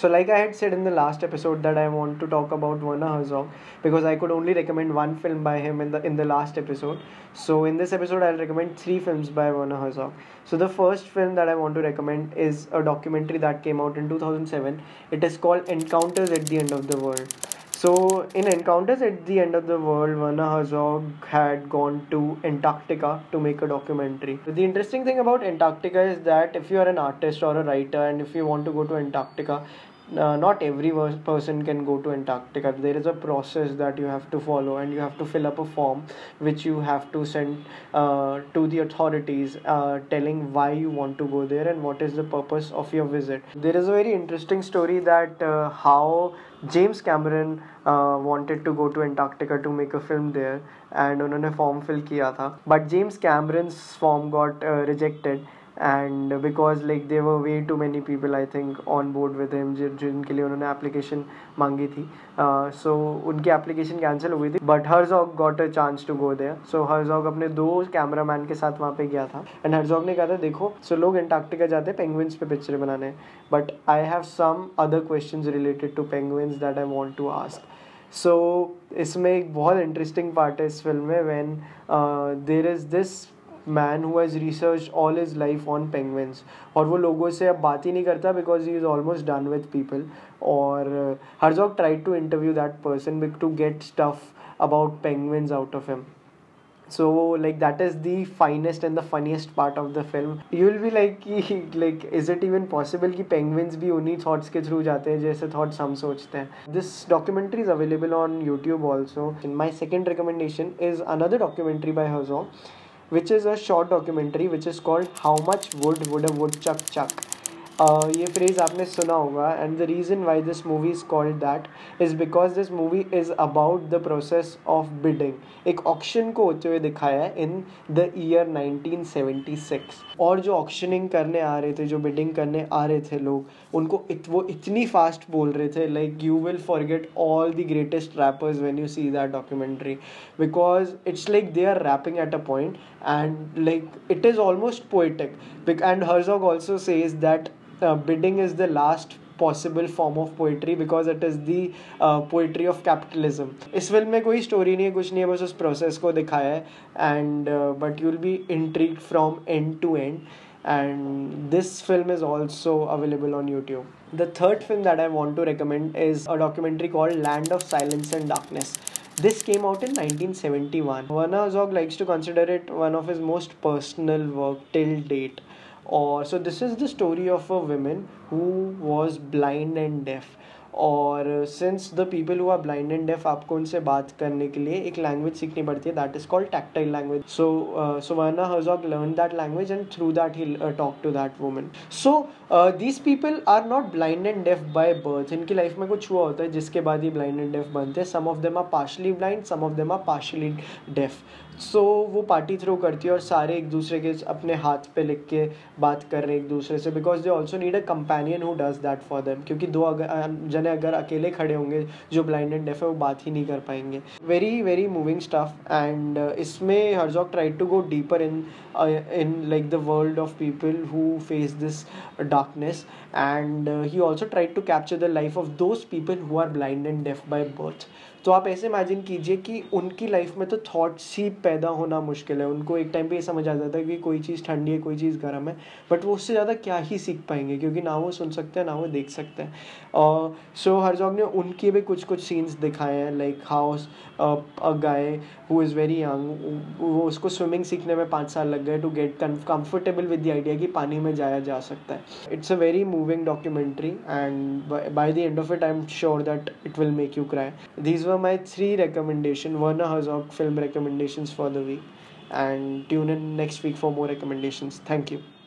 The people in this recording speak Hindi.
So, like I had said in the last episode, that I want to talk about Werner Herzog because I could only recommend one film by him in the in the last episode. So, in this episode, I'll recommend three films by Werner Herzog. So, the first film that I want to recommend is a documentary that came out in 2007. It is called Encounters at the End of the World. So, in Encounters at the End of the World, Werner Herzog had gone to Antarctica to make a documentary. The interesting thing about Antarctica is that if you are an artist or a writer and if you want to go to Antarctica, uh, not every person can go to Antarctica. There is a process that you have to follow, and you have to fill up a form which you have to send uh, to the authorities uh, telling why you want to go there and what is the purpose of your visit. There is a very interesting story that uh, how James Cameron uh, wanted to go to Antarctica to make a film there, and उन्होंने form fill किया था, but James Cameron's form got uh, rejected And because like they were way too many people I think on board with him जिनके लिए उन्होंने एप्लीकेशन मांगी थी सो उनकी एप्लीकेशन कैंसिल हुई थी but Herzog got a chance to go there so Herzog अपने दो कैमरा मैन के साथ वहाँ पे गया था। एंड हर्जॉग ने कहा था, देखो सो लोग एंटार्क्टिका जाते हैं पेंगुइन्स पे पिक्चर बनाने but I have some other question related to penguins that I want to ask so इसमें एक बहुत इंटरेस्टिंग पार्ट है इस फ़िल्म में when there is this man who has research all his life on penguin और वो लोगों से अब बात ही नहीं करता because he is almost done with people और Herzog tried to interview that person big to get stuff about penguins out of him so like that is the finest and the funniest part of the film you will भी लाइक कि like is it even possible कि पेंगविन्स भी उन्हीं थाट्स के थ्रू जाते हैं जैसे थाट्स हम सोचते हैं? This documentary is available on YouTube also my second recommendation is another documentary by हजॉ which is a short documentary which is called How Much Wood Would a Woodchuck Chuck? ये फ्रेज आपने सुना होगा and the reason why this movie is called that is because this movie is about the process of bidding एक ऑक्शन को होते हुए दिखाया है इन द ईयर 1976 और जो ऑक्शनिंग करने आ रहे थे जो बिडिंग करने आ रहे थे लोग उनको इत, वो इतनी फास्ट बोल रहे थे like you will forget all the greatest rappers when you see that documentary because it's like they are rapping at a point and like it is almost poetic and Herzog also says that uh, bidding is the last possible form of poetry because it is the poetry of capitalism इस फिल्म में कोई स्टोरी नहीं है कुछ नहीं है बस उस प्रोसेस को दिखाया है and but you will be intrigued from end to end and this film is also available on YouTube. The third film that I want to recommend is a documentary called Land of Silence and Darkness. This came out in 1971. Werner Herzog likes to consider it one of his most personal work till date. or so this is the story of a woman who was blind and deaf. और since the people who are blind and deaf आपको उनसे बात करने के लिए एक लैंग्वेज सीखनी पड़ती है that is called tactile language so so Werner Herzog learn that language and through that he talk to that woman so these people are not blind and deaf by birth इनकी लाइफ में कुछ हुआ होता है, जिसके बाद ये ब्लाइंड एंड डेफ बनते हैं. Some of them are partially blind some of them are partially deaf so वो पार्टी थ्रू करती है और सारे एक दूसरे के अपने हाथ पे लिख के बात कर रहे हैं एक दूसरे से because they also need a companion who does that for them क्योंकि दो अगर जने अगर अकेले खड़े होंगे, जो ब्लाइंड एंड डेफ है, वो बात ही नहीं कर पाएँगे। Very very moving stuff and इसमें Herzog try to go deeper in in like the world of people who face this darkness and he also try to capture the life of those people who are blind and deaf by birth तो आप ऐसे इमेजिन कीजिए कि उनकी लाइफ में तो थॉट्स ही पैदा होना मुश्किल है। उनको एक टाइम पे ये समझ आ जाता है कि कोई चीज़ ठंडी है, कोई चीज़ गर्म है बट वो उससे ज़्यादा क्या ही सीख पाएँगे, क्योंकि ना वो सुन सकते हैं, ना वो देख सकते हैं। और सो हर हरजॉग ने उनके भी कुछ कुछ सीन्स दिखाए हैं like how's a guy who is very young वो उसको स्विमिंग सीखने में पाँच साल लग गए to get comfortable with the idea कि पानी में जाया जा सकता है। It's a very moving documentary and by the end of it I am sure that it will make you cry these were my three recommendation, Werner Herzog film recommendations for the week and tune in next week for more recommendations. Thank you.